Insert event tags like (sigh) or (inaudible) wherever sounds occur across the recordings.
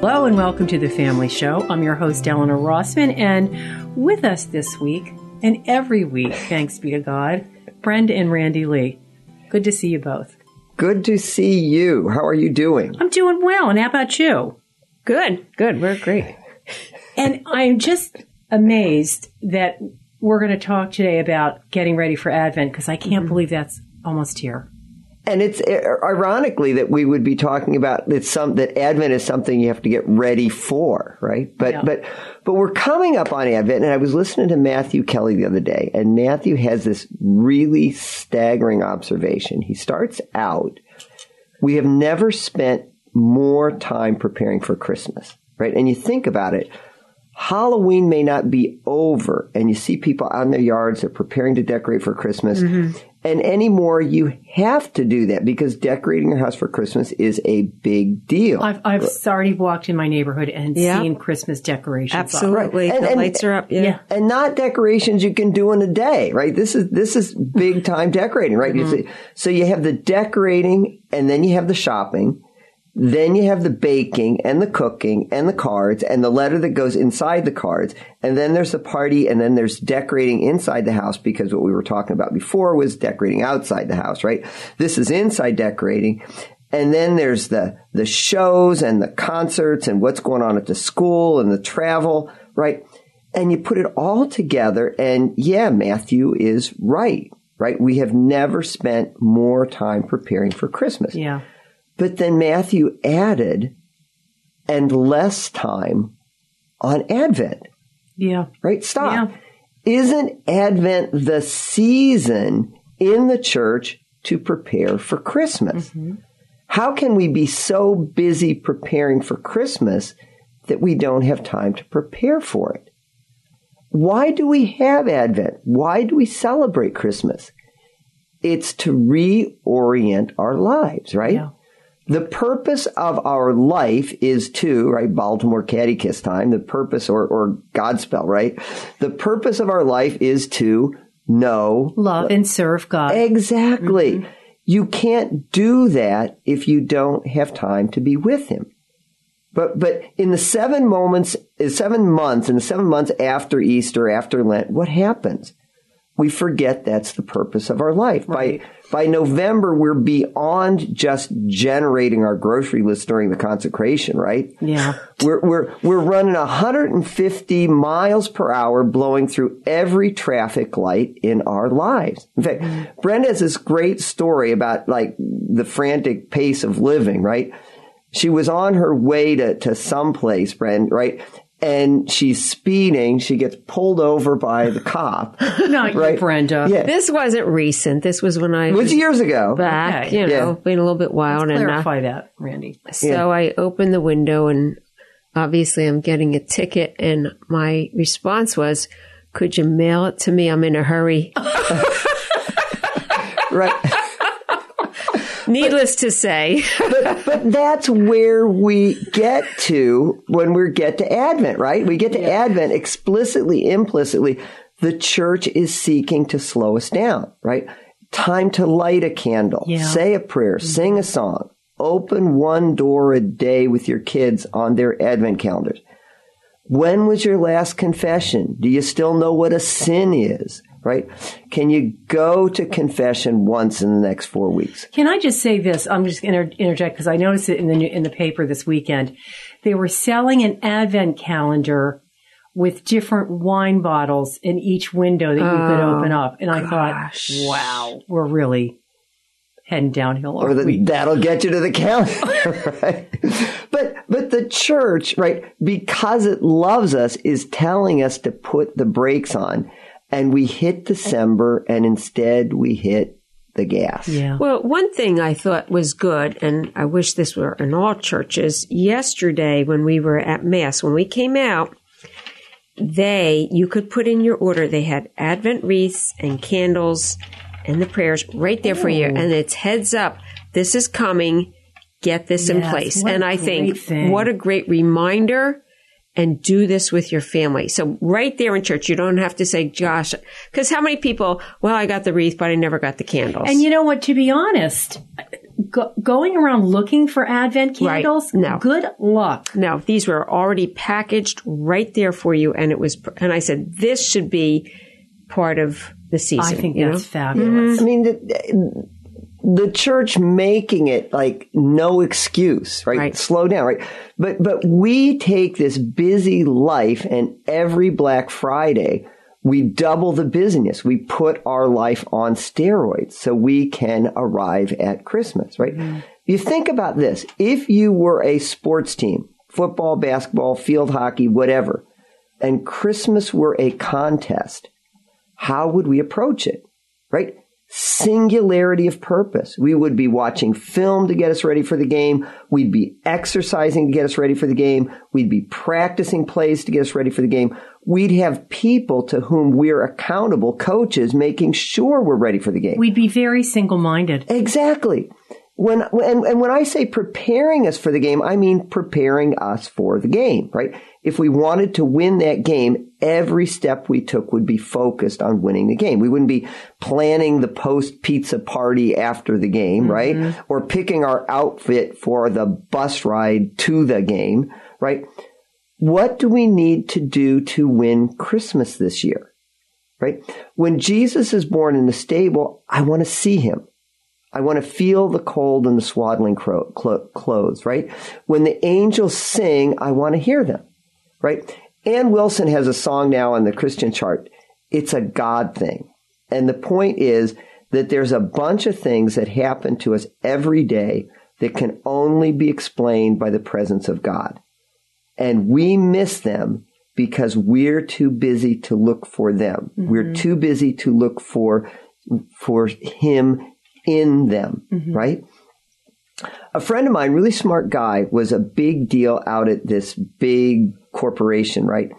Hello and welcome to the Family Show. I'm your host, Eleanor Rossman, and with us this week and every week, (laughs) thanks be to God, Brenda and Randy Lee. Good to see you both. Good to see you. How are you doing? I'm doing well, and how about you? Good, good. We're great. And I'm just amazed that we're going to talk today about getting ready for Advent because I can't mm-hmm. believe that's almost here. And it's uh, ironically that we would be talking about that some that Advent is something you have to get ready for, right? But Yeah. but but we're coming up on Advent, and I was listening to Matthew Kelly the other day, and Matthew has this really staggering observation. He starts out, we have never spent more time preparing for Christmas, right? And you think about it. Halloween may not be over, and you see people out in their yards, they're preparing to decorate for Christmas. Mm-hmm. And anymore, you have to do that because decorating your house for Christmas is a big deal. I've, I've already walked in my neighborhood and Yeah. seen Christmas decorations. Absolutely. Right. And- the and- lights are up. Yeah. Yeah. and not decorations you can do in a day, right? This is this is big time decorating, right? You mm-hmm. see- So you have the decorating, and then you have the shopping, then you have the baking and the cooking and the cards and the letter that goes inside the cards, and then there's the party, and then there's decorating inside the house because what we were talking about before was decorating outside the house, right? This is inside decorating. And then there's the, the shows and the concerts and what's going on at the school and the travel, right? and you put it all together and yeah matthew is right right we have never spent more time preparing for christmas Yeah. But then matthew added and less time on advent Yeah. right stop Yeah. isn't advent the season in the church to prepare for christmas mm-hmm. how can we be so busy preparing for christmas that we don't have time to prepare for it why do we have Advent? Why do we celebrate Christmas? It's to reorient our lives, right? Yeah. The purpose of our life is to, right, Baltimore Catechism time, the purpose or, or Godspell, right? The purpose of our life is to know Love and serve God. Exactly. Mm-hmm. You can't do that if you don't have time to be with him. But but in the seven moments, seven months, in the seven months after Easter, after Lent, what happens? We forget that's the purpose of our life. Right. By by November, we're beyond just generating our grocery list during the consecration, right? Yeah. We're we're we're running 150 miles per hour, blowing through every traffic light in our lives. In fact, mm-hmm. Brenda has this great story about like the frantic pace of living. Right? She was on her way to to someplace, Brenda. Right? And she's speeding. She gets pulled over by the cop. (laughs) Not you, Right. Brenda. Yeah, This wasn't recent. This was when I it was years ago. back, Okay. you know, Yeah. being a little bit wild. and uh, Clarify that, Randy. so I opened the window and obviously I'm getting a ticket. And my response was, could you mail it to me? I'm in a hurry. (laughs) Right. Needless to say, (laughs) but that's where we get to when we get to Advent, right? We get to Advent explicitly, implicitly. The church is seeking to slow us down, right? Time to light a candle, Yeah. say a prayer, mm-hmm. sing a song, open one door a day with your kids on their Advent calendars. When was your last confession? Do you still know what a sin is? Right? Can you go to confession once in the next four weeks? Can I just say this? I'm just going to interject because I noticed it in the new- in the paper this weekend. They were selling an advent calendar with different wine bottles in each window that you could oh, open up, and I gosh. thought, "Wow, we're really heading downhill." or the, that'll get you to the calendar, (laughs) right? But but the church, right, because it loves us, is telling us to put the brakes on, and we hit December, and instead we hit the gas. yeah. Well, one thing I thought was good, and I wish this were in all churches, yesterday when we were at Mass, when we came out, they, you could put in your order, they had Advent wreaths and candles and the prayers right there for you. And it's heads up, this is coming, get this in place. And I think, thing. what a great reminder and do this with your family. So right there in church, you don't have to say, Josh, because how many people, well, I got the wreath, but I never got the candles. And you know what? To be honest, go, going around looking for Advent Right. candles, No. good luck. No, these were already packaged right there for you, and it was. And I said, this should be part of the season. I think you that's know? fabulous. Mm-hmm. I mean, the, the church making it like no excuse, right? Right. Slow down, right? But but we take this busy life, and every Black Friday we double the busyness. We put our life on steroids so we can arrive at Christmas, right? Mm-hmm. You think about this: if you were a sports team, football, basketball, field hockey, whatever, and Christmas were a contest, how would we approach it? Right? Singularity of purpose. We would be watching film to get us ready for the game. We'd be exercising to get us ready for the game. We'd be practicing plays to get us ready for the game. We'd have people to whom we're accountable, coaches, making sure we're ready for the game. We'd be very single minded. Exactly. When and, and when I say preparing us for the game, I mean preparing us for the game, right? If we wanted to win that game, every step we took would be focused on winning the game. We wouldn't be planning the post pizza party after the game, mm-hmm. right? Or picking our outfit for the bus ride to the game, right? What do we need to do to win Christmas this year? Right? When Jesus is born in the stable, I want to see him. I want to feel the cold and the swaddling clothes, right? When the angels sing, I want to hear them, right? Ann Wilson has a song now on the Christian chart. It's a God thing. And the point is that there's a bunch of things that happen to us every day that can only be explained by the presence of God. And we miss them because we're too busy to look for them. Mm-hmm. We're too busy to look for, for Him in them, mm-hmm. right? A friend of mine, really smart guy, was a big deal out at this big corporation, right?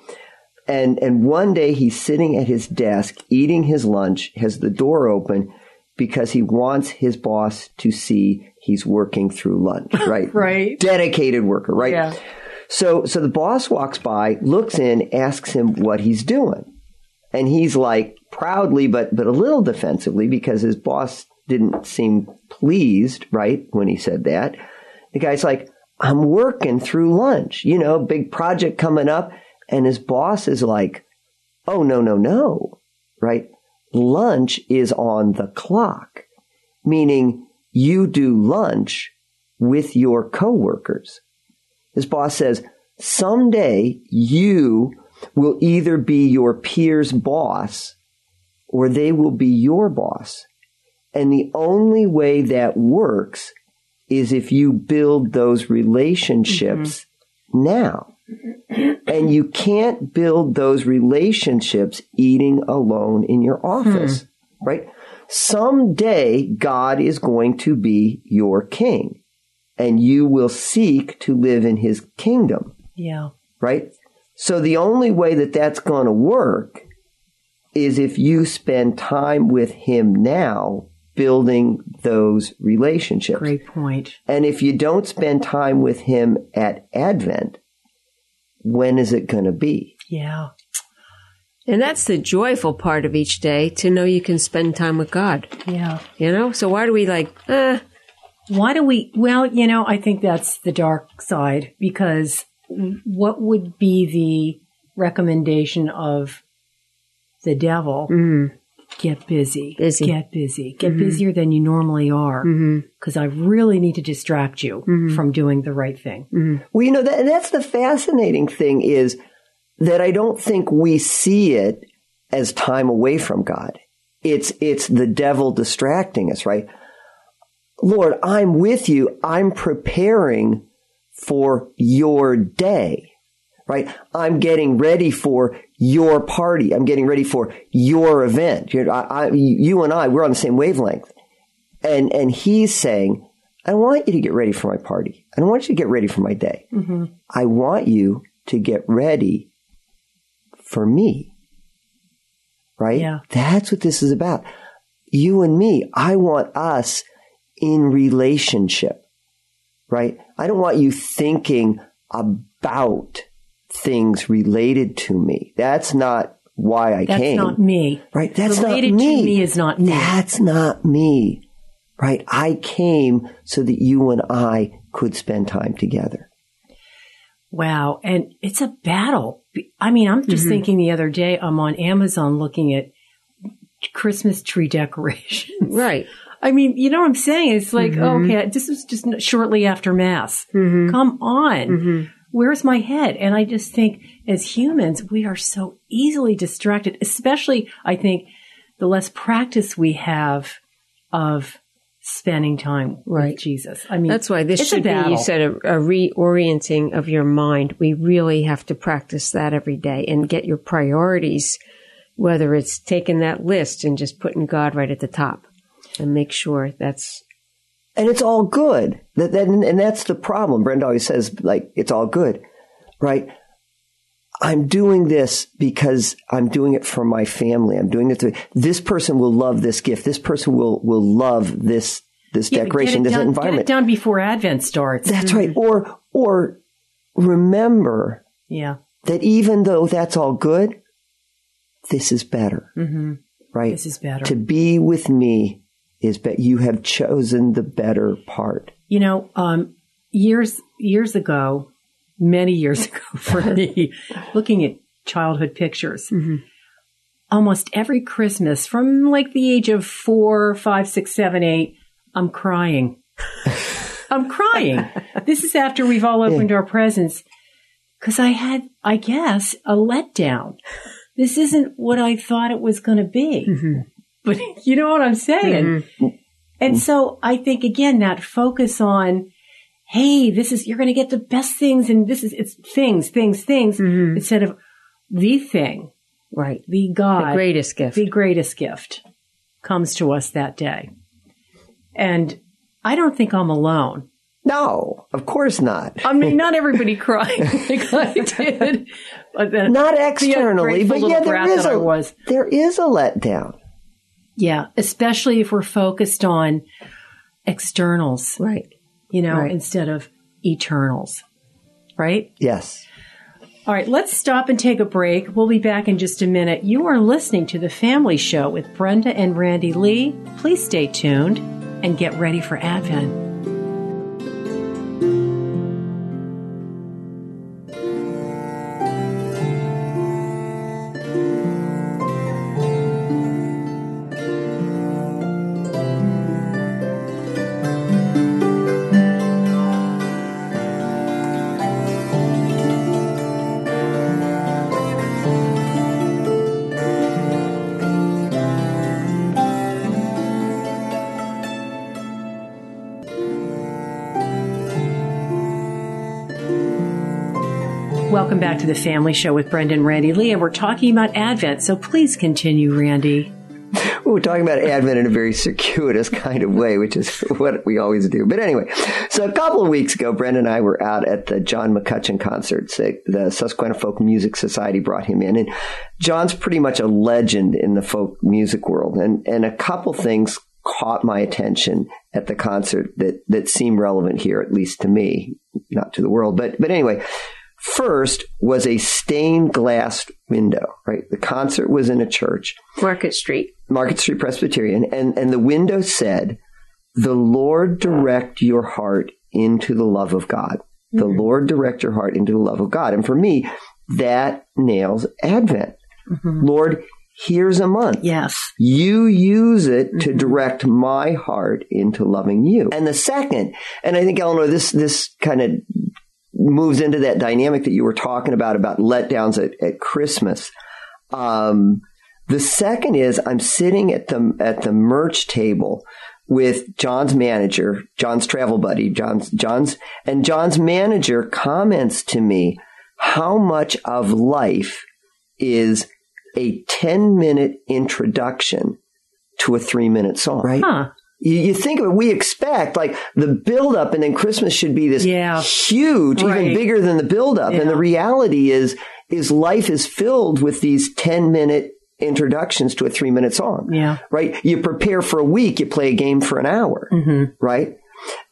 And and one day he's sitting at his desk eating his lunch, has the door open because he wants his boss to see he's working through lunch, (laughs) right? Right. Dedicated worker, right? Yeah. So so the boss walks by, looks in, asks him what he's doing. And he's like proudly but but a little defensively because his boss didn't seem pleased, right, when he said that. The guy's like, I'm working through lunch, you know, big project coming up. And his boss is like, Oh, no, no, no, right? Lunch is on the clock, meaning you do lunch with your coworkers. His boss says, someday you will either be your peer's boss or they will be your boss. And the only way that works is if you build those relationships mm-hmm. now. Mm-hmm. And you can't build those relationships eating alone in your office, hmm. right? Someday God is going to be your king and you will seek to live in his kingdom Yeah. right? So the only way that that's going to work is if you spend time with him now building those relationships. Great point. And if you don't spend time with him at Advent, when is it going to be? Yeah. And that's the joyful part of each day to know you can spend time with God. Yeah. You know? So why do we like, eh, Why do we? Well, you know, I think that's the dark side because what would be the recommendation of the devil? Get busy. Busy. Get busy. Get mm-hmm. busier than you normally are mm-hmm. because I really need to distract you mm-hmm. from doing the right thing. Well, you know, that, that's the fascinating thing is that I don't think we see it as time away from God. It's, it's the devil distracting us, right? Lord, I'm with you. I'm preparing for your day, right? I'm getting ready for your party. I'm getting ready for your event. You, I, I, you and I, we're on the same wavelength. And, and he's saying, I want you to get ready for my party. I don't want you to get ready for my day. Mm-hmm. I want you to get ready for me. Right? Yeah. That's what this is about. You and me. I want us in relationship. Right? I don't want you thinking about things related to me. That's not why I That's came. That's not me. Right? That's Related not me. to me is not me. That's not me. right? I came so that you and I could spend time together. Wow. And it's a battle. I mean, I'm just mm-hmm. thinking the other day, I'm on Amazon looking at Christmas tree decorations. Right. I mean, you know what I'm saying? It's like, mm-hmm. okay, this was just shortly after Mass. Mm-hmm. Come on. Where's my head? And I just think as humans, we are so easily distracted, especially I think the less practice we have of spending time right. with Jesus. I mean, that's why this should be, you said, a, a, reorienting of your mind. We really have to practice that every day and get your priorities, whether it's taking that list and just putting God right at the top and make sure that's. And it's all good. That, that, and that's the problem. Brenda always says, like, it's all good, right? I'm doing this because I'm doing it for my family. I'm doing it to, this person will love this gift. This person will, will love this, this yeah, decoration, this done, environment. Get it done before Advent starts. That's mm-hmm. right. Or, or remember yeah. that even though that's all good, this is better. Mm-hmm. Right? This is better. To be with me is that you have chosen the better part. You know, um, years, years ago, many years (laughs) ago for me, looking at childhood pictures. Mm-hmm. Almost every Christmas from like the age of four, five, six, seven, eight, I'm crying. (laughs) I'm crying. this is after we've all opened yeah. our presents because I had, I guess, a letdown. This isn't what I thought it was going to be. Mm-hmm. (laughs) But you know what I'm saying? Mm-hmm. And so I think again, that focus on hey, this is, you're going to get the best things and this is, it's things, things, things mm-hmm. instead of the thing, right? The God. The greatest gift. The greatest gift comes to us that day. And I don't think I'm alone. No, of course not. I mean, not (laughs) everybody cried (laughs) like I did. Not externally, but yeah, there is a, was. there is a letdown. Yeah, especially if we're focused on externals. Right you know, right. instead of eternals. Right? Yes. All right, let's stop and take a break. We'll be back in just a minute. You are listening to The Family Show with Brenda and Randy Lee. Please stay tuned and get ready for Advent. Welcome back to the Family Show with Brenda and Randy Lee, and we're talking about Advent. So please continue, Randy. (laughs) We're talking about Advent in a very circuitous kind of way, which is (laughs) what we always do. But anyway, so a couple of weeks ago, Brenda and I were out at the John McCutcheon concert. The Susquehanna Folk Music Society brought him in, and John's pretty much a legend in the folk music world. And and a couple things caught my attention at the concert that that seem relevant here, at least to me, not to the world. But but anyway. First was a stained glass window, right? The concert was in a church. Market Street. Market Street Presbyterian. And, and the window said, the Lord direct your heart into the love of God. The mm-hmm. Lord direct your heart into the love of God. And for me, that nails Advent. Mm-hmm. Lord, here's a month. Yes. You use it mm-hmm. to direct my heart into loving you. And the second, and I think Eleanor, this, this kind of moves into that dynamic that you were talking about about letdowns at, at Christmas. Um, the second is I'm sitting at the at the merch table with John's manager, John's travel buddy, John's John's and John's manager comments to me how much of life is a 10 minute introduction to a 3 minute song, right? Huh. You, you, think of it, we expect like the build up and then Christmas should be this yeah. huge, right. even bigger than the build up. Yeah. And the reality is, is life is filled with these 10 minute introductions to a three minute song. Yeah. Right. You prepare for a week, you play a game for an hour. Mm-hmm. Right.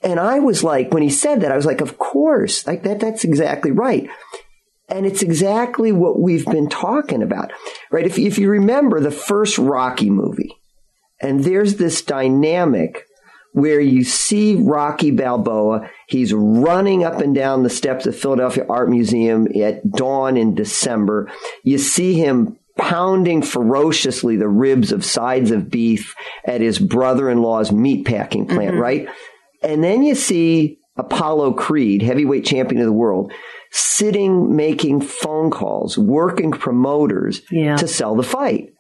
And I was like, when he said that, I was like, of course, like that, that's exactly right. And it's exactly what we've been talking about, right? If, if you remember the first Rocky movie, and there's this dynamic where you see Rocky Balboa. He's running up and down the steps of Philadelphia Art Museum at dawn in December. You see him pounding ferociously the ribs of sides of beef at his brother-in-law's meatpacking plant, mm-hmm. right? And then you see Apollo Creed, heavyweight champion of the world, sitting making phone calls, working promoters yeah. to sell the fight.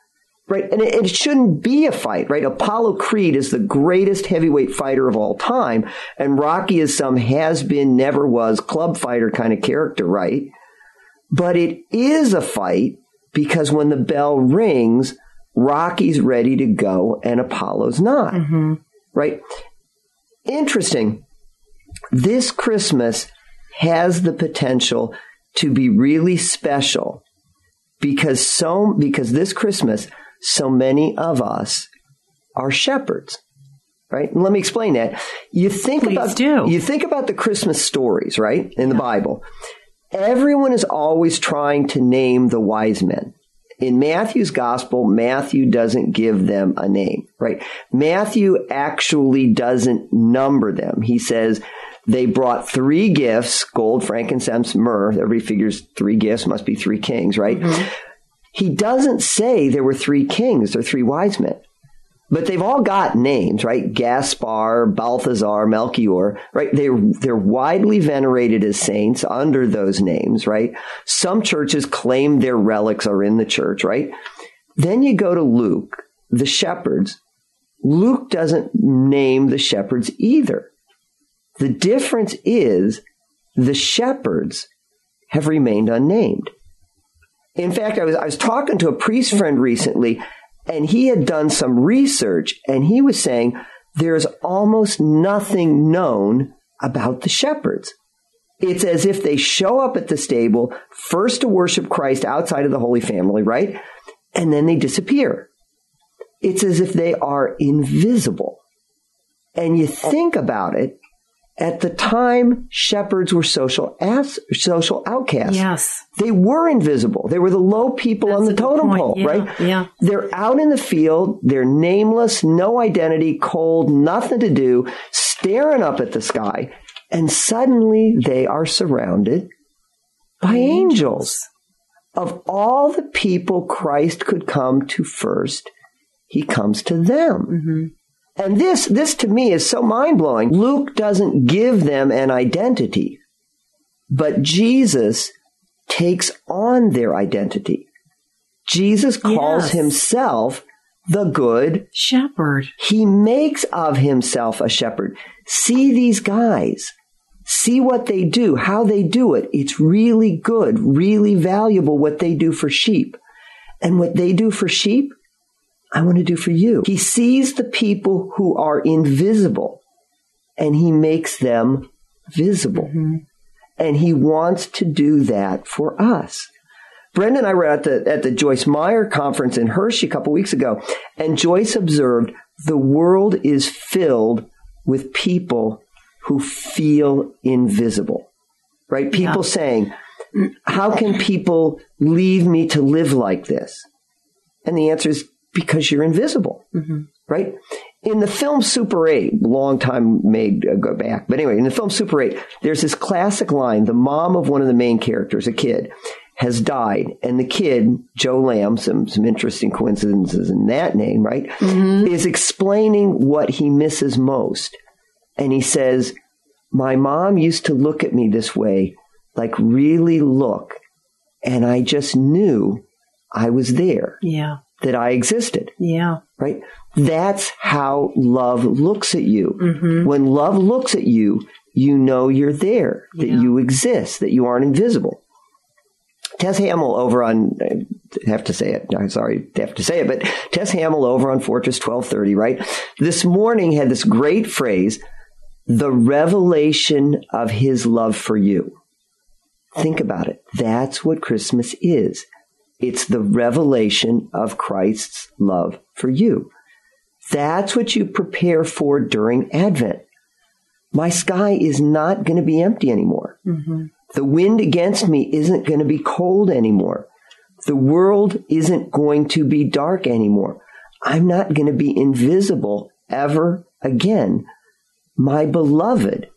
Right. And it, it, shouldn't be a fight, right? Apollo Creed is the greatest heavyweight fighter of all time. And Rocky is some has been, never was club fighter kind of character, right? But it is a fight because when the bell rings, Rocky's ready to go and Apollo's not. Mm-hmm. Right? Interesting. This Christmas has the potential to be really special because so because this Christmas so many of us are shepherds. Right? And let me explain that. You think Please about do. you think about the Christmas stories, right? In the Bible. Everyone is always trying to name the wise men. In Matthew's gospel, Matthew doesn't give them a name, right? Matthew actually doesn't number them. He says they brought three gifts, gold, frankincense, myrrh. Everybody figures three gifts must be three kings, right? Mm-hmm. He doesn't say there were three kings or three wise men. But they've all got names, right? Gaspar, Balthazar, Melchior, right? They're, they're widely venerated as saints under those names, right? Some churches claim their relics are in the church, right? Then you go to Luke, the shepherds. Luke doesn't name the shepherds either. The difference is the shepherds have remained unnamed. In fact, I was, I was talking to a priest friend recently and he had done some research and he was saying there's almost nothing known about the shepherds. It's as if they show up at the stable first to worship Christ outside of the Holy Family, right? And then they disappear. It's as if they are invisible. And you think about it, at the time, shepherds were social as, social outcasts. Yes. They were invisible. They were the low people That's on the totem pole, yeah, right? Yeah. They're out in the field. They're nameless, no identity, cold, nothing to do, staring up at the sky. And suddenly they are surrounded by angels. angels. Of all the people Christ could come to first, he comes to them. Mm-hmm. And this, this to me is so mind blowing. Luke doesn't give them an identity, but Jesus takes on their identity. Jesus calls yes. himself the good shepherd. He makes of himself a shepherd. See these guys. See what they do, how they do it. It's really good, really valuable what they do for sheep. And what they do for sheep I want to do for you. He sees the people who are invisible and he makes them visible. Mm-hmm. And he wants to do that for us. Brenda and I were at the, at the Joyce Meyer conference in Hershey a couple weeks ago, and Joyce observed the world is filled with people who feel invisible, right? People yeah. saying, how can people leave me to live like this? And the answer is because you're invisible, mm-hmm. right? In the film Super 8, long time made uh, go back, but anyway, in the film Super 8, there's this classic line. The mom of one of the main characters, a kid, has died, and the kid, Joe Lamb, some some interesting coincidences in that name, right, mm-hmm. is explaining what he misses most, and he says, "My mom used to look at me this way, like really look, and I just knew I was there." Yeah that I existed. Yeah. Right? That's how love looks at you. Mm-hmm. When love looks at you, you know you're there, that yeah. you exist, that you aren't invisible. Tess Hamill over on, I have to say it. I'm sorry to have to say it, but Tess Hamill over on Fortress 1230, right? This morning had this great phrase, the revelation of his love for you. Think about it. That's what Christmas is. It's the revelation of Christ's love for you. That's what you prepare for during Advent. My sky is not going to be empty anymore. Mm-hmm. The wind against me isn't going to be cold anymore. The world isn't going to be dark anymore. I'm not going to be invisible ever again my beloved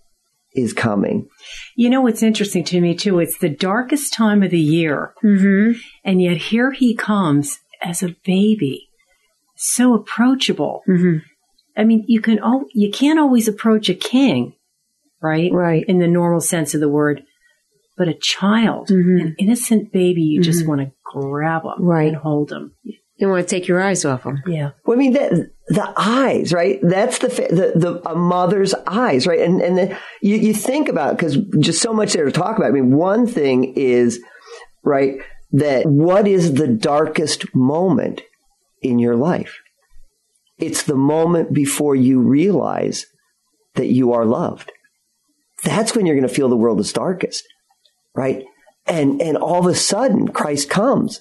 is coming. You know what's interesting to me too? It's the darkest time of the year. Mm-hmm. And yet here he comes as a baby. So approachable. Mm-hmm. I mean, you can, al- you can't always approach a king, right? Right. In the normal sense of the word. But a child, Mhm. an innocent baby, you just want to grab him Right. and hold him. You want to take your eyes off them. Yeah. Well, I mean, that, the eyes, right? That's the, the, the, a mother's eyes, right? And, and then you, you think about, because just so much there to talk about. I mean, one thing is, right, that what is the darkest moment in your life? It's the moment before you realize that you are loved. That's when you're going to feel the world is darkest, right? And, and all of a sudden Christ comes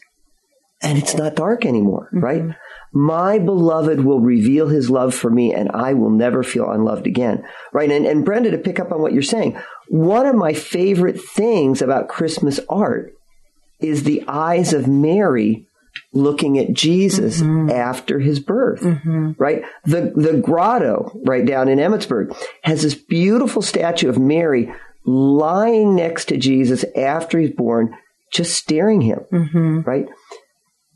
and it's not dark anymore, mm-hmm. right? My beloved will reveal his love for me and I will never feel unloved again, right? And, and Brenda, to pick up on what you're saying, one of my favorite things about Christmas art is the eyes of Mary looking at Jesus mm-hmm. after his birth, mm-hmm. right? The, the grotto right down in Emmitsburg has this beautiful statue of Mary lying next to Jesus after he's born, just staring him, right?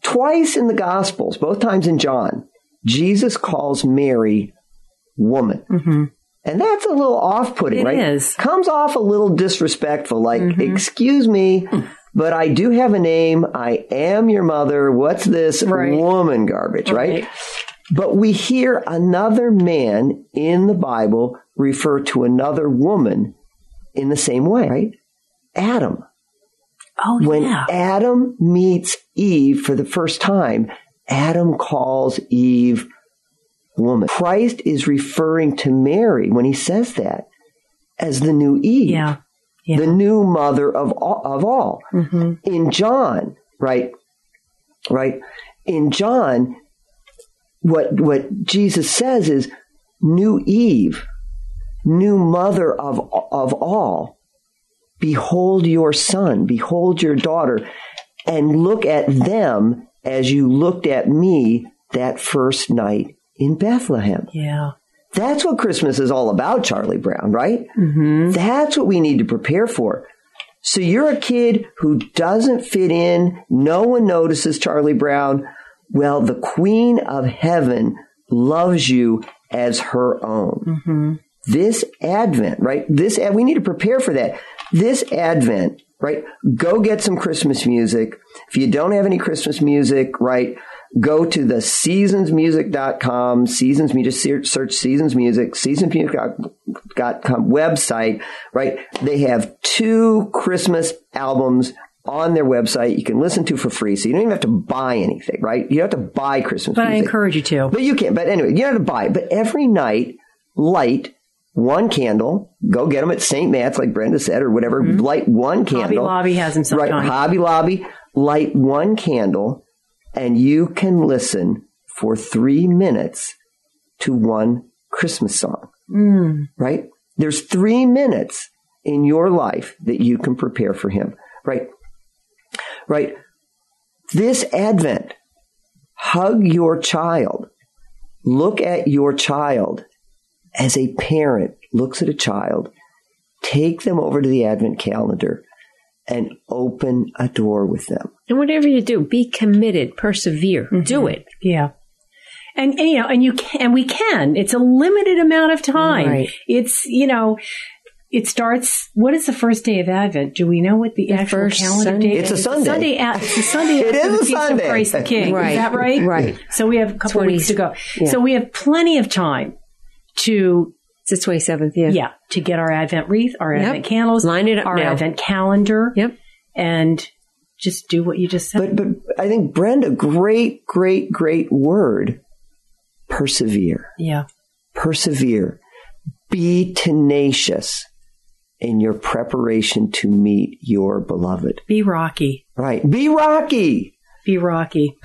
Twice in the Gospels, both times in John, Jesus calls Mary woman. Mm-hmm. And that's a little off putting, right? is. Comes off a little disrespectful, like, mm-hmm. excuse me, but I do have a name. I am your mother. What's this Right. woman garbage, right? But we hear another man in the Bible refer to another woman in the same way, right? Adam Oh, when yeah. Adam meets Eve for the first time, Adam calls Eve woman. Christ is referring to Mary when he says that as the new Eve, yeah. Yeah. the new mother of all, of all. Mm-hmm. In John, right? Right? In John, what what Jesus says is new Eve, new mother of of all behold your son, behold your daughter, and look at them as you looked at me that first night in Bethlehem. Yeah. That's what Christmas is all about, Charlie Brown, right? Mm-hmm. That's what we need to prepare for. So you're a kid who doesn't fit in. No one notices Charlie Brown. Well, the Queen of Heaven loves you as her own. This Advent, right? This, we need to prepare for that. This Advent, right? Go get some Christmas music. If you don't have any Christmas music, right? Go to the seasonsmusic.com, seasons music, search, search seasons music, seasonsmusic.com website, right? They have two Christmas albums on their website you can listen to for free. So you don't even have to buy anything, right? You don't have to buy Christmas But I encourage you to. But you can't. But anyway, you don't have to buy it. But every night, light one candle. Go get them at St. Matt's, like Brenda said, or whatever. Light one candle. Mm-hmm. Hobby Lobby has them Right. sometimes. Hobby Lobby. Light one candle, and you can listen for three minutes to one Christmas song. Mm. Right? There's three minutes in your life that you can prepare for Him. Right? Right? This Advent, hug your child. Look at your child as a parent looks at a child. Take them over to the Advent calendar and open a door with them. And whatever you do, be committed, persevere, mm-hmm. do it. Yeah. And, and, you know, and you can, and we can. It's a limited amount of time. Right. It's, you know, it starts. What is the first day of Advent? Do we know what the, actual first calendar Sunday. date It's a is? Sunday. Sunday. a- It's a Sunday. (laughs) It is after is the a Feast of Sunday. Christ the King. Right. Is that right? Right. So we have a couple 20 weeks to go. yeah. So we have plenty of time to It's the 27th, yeah. yeah to get our Advent wreath, our Yep. Advent candles, Line it up our now. Advent calendar, Yep. and just do what you just said. But but I think Brenda, great, great, great word. Persevere. yeah. Persevere. Be tenacious in your preparation to meet your beloved. Be rocky. Right. Be rocky. be rocky.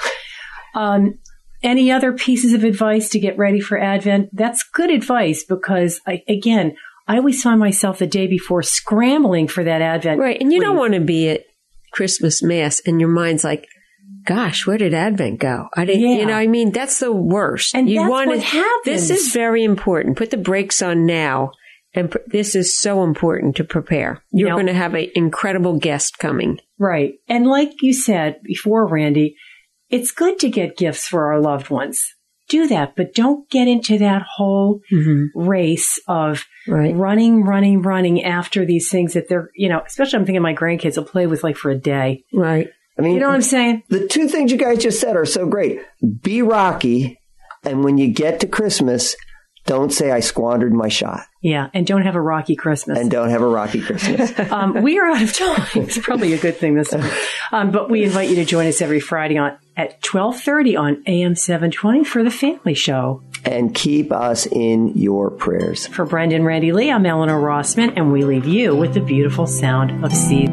Um, any other pieces of advice to get ready for Advent? That's good advice because, I, again, I always find myself the day before scrambling for that Advent. Right. And you don't want to be at Christmas Mass and your mind's like, gosh, where did Advent go? I didn't, Yeah. you know, I mean, that's the worst. And you wanna- what happens. This is very important. Put the brakes on now. And pr- this is so important to prepare. You're Now- going to have an incredible guest coming. Right. And like you said before, Randy, it's good to get gifts for our loved ones. Do that, but don't get into that whole mm-hmm. race of Right. running, running, running after these things that they're, you know, especially I'm thinking my grandkids will play with like for a day. Right. I mean, You know what I'm saying? the two things you guys just said are so great. Be rocky, and when you get to Christmas, don't say I squandered my shot, Yeah. And don't have a rocky Christmas. and don't have a rocky Christmas. (laughs) um, we are out of time. (laughs) It's probably a good thing this time. Um, but we invite you to join us every Friday on at 1230 on AM 720 for the family show. and keep us in your prayers. For Brenda and Randy Lee, I'm Eleanor Rossman, and we leave you with the beautiful sound of seed.